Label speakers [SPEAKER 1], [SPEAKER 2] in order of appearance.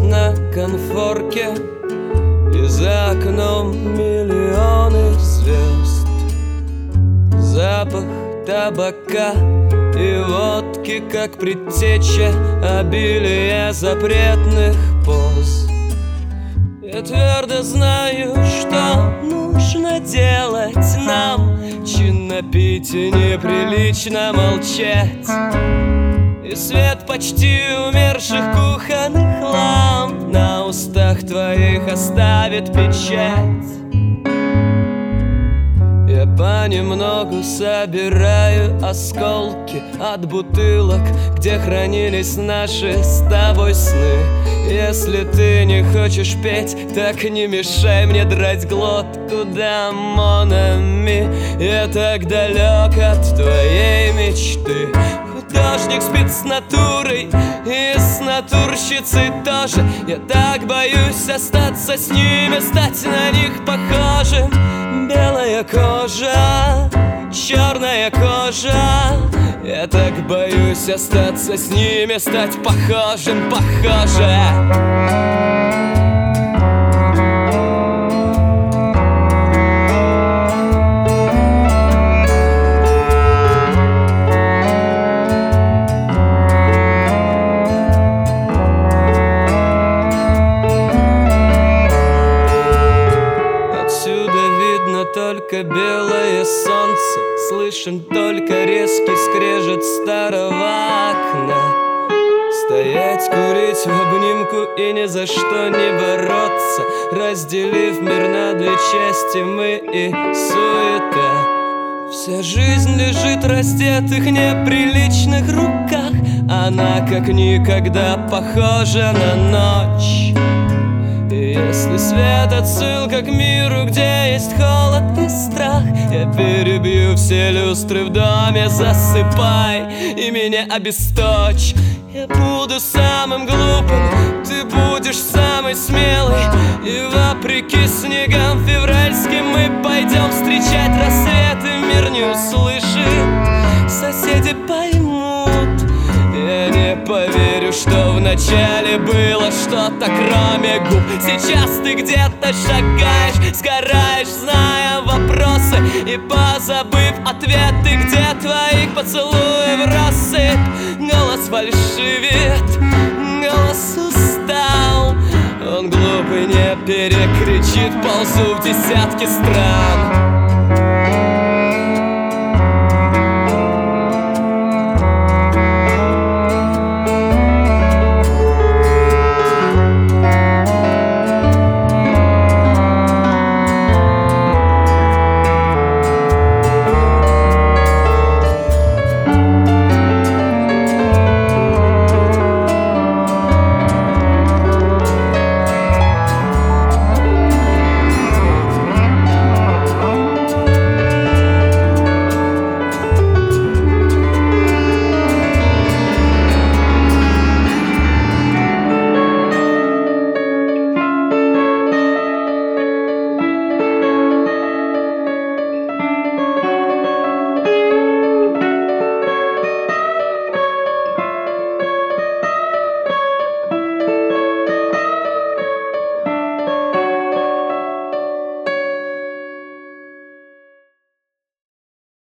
[SPEAKER 1] на конфорке И за окном миллионы звезд. Запах табака и водки Как предтеча обилие запретных поз. Я твердо знаю, что нужно делать нам чинно пить и неприлично молчать свет почти умерших кухонных ламп На устах твоих оставит печать. Я понемногу собираю осколки от бутылок Где хранились наши с тобой сны. Если ты не хочешь петь, так не мешай мне драть глотку Да, Монами, я так далек от твоей мечты Художник спит с натурой и с натурщицей тоже. Я так боюсь остаться с ними, стать на них похожим. Белая кожа, черная кожа. Я так боюсь остаться с ними, стать похожим, похоже только белое солнце Слышен только резкий скрежет старого окна. Стоять, курить в обнимку и ни за что не бороться. Разделив мир на две части, мы и суета. Вся жизнь лежит в раздетых неприличных руках. Она как никогда похожа на ночь если свет отсылка к миру, где есть холод и страх Я перебью все люстры в доме, засыпай и меня обесточь. Я буду самым глупым, ты будешь самый смелый И вопреки снегам февральским мы пойдем встречать рассветы Мир не услышит, соседи поймут Я не поверю, что вначале было что-то кроме губ. Сейчас ты где-то шагаешь, сгораешь, зная вопросы. И позабыв ответы, где твоих поцелуев рассыпь. Голос фальшивит, голос устал. Он глупый не перекричит, ползу в десятки стран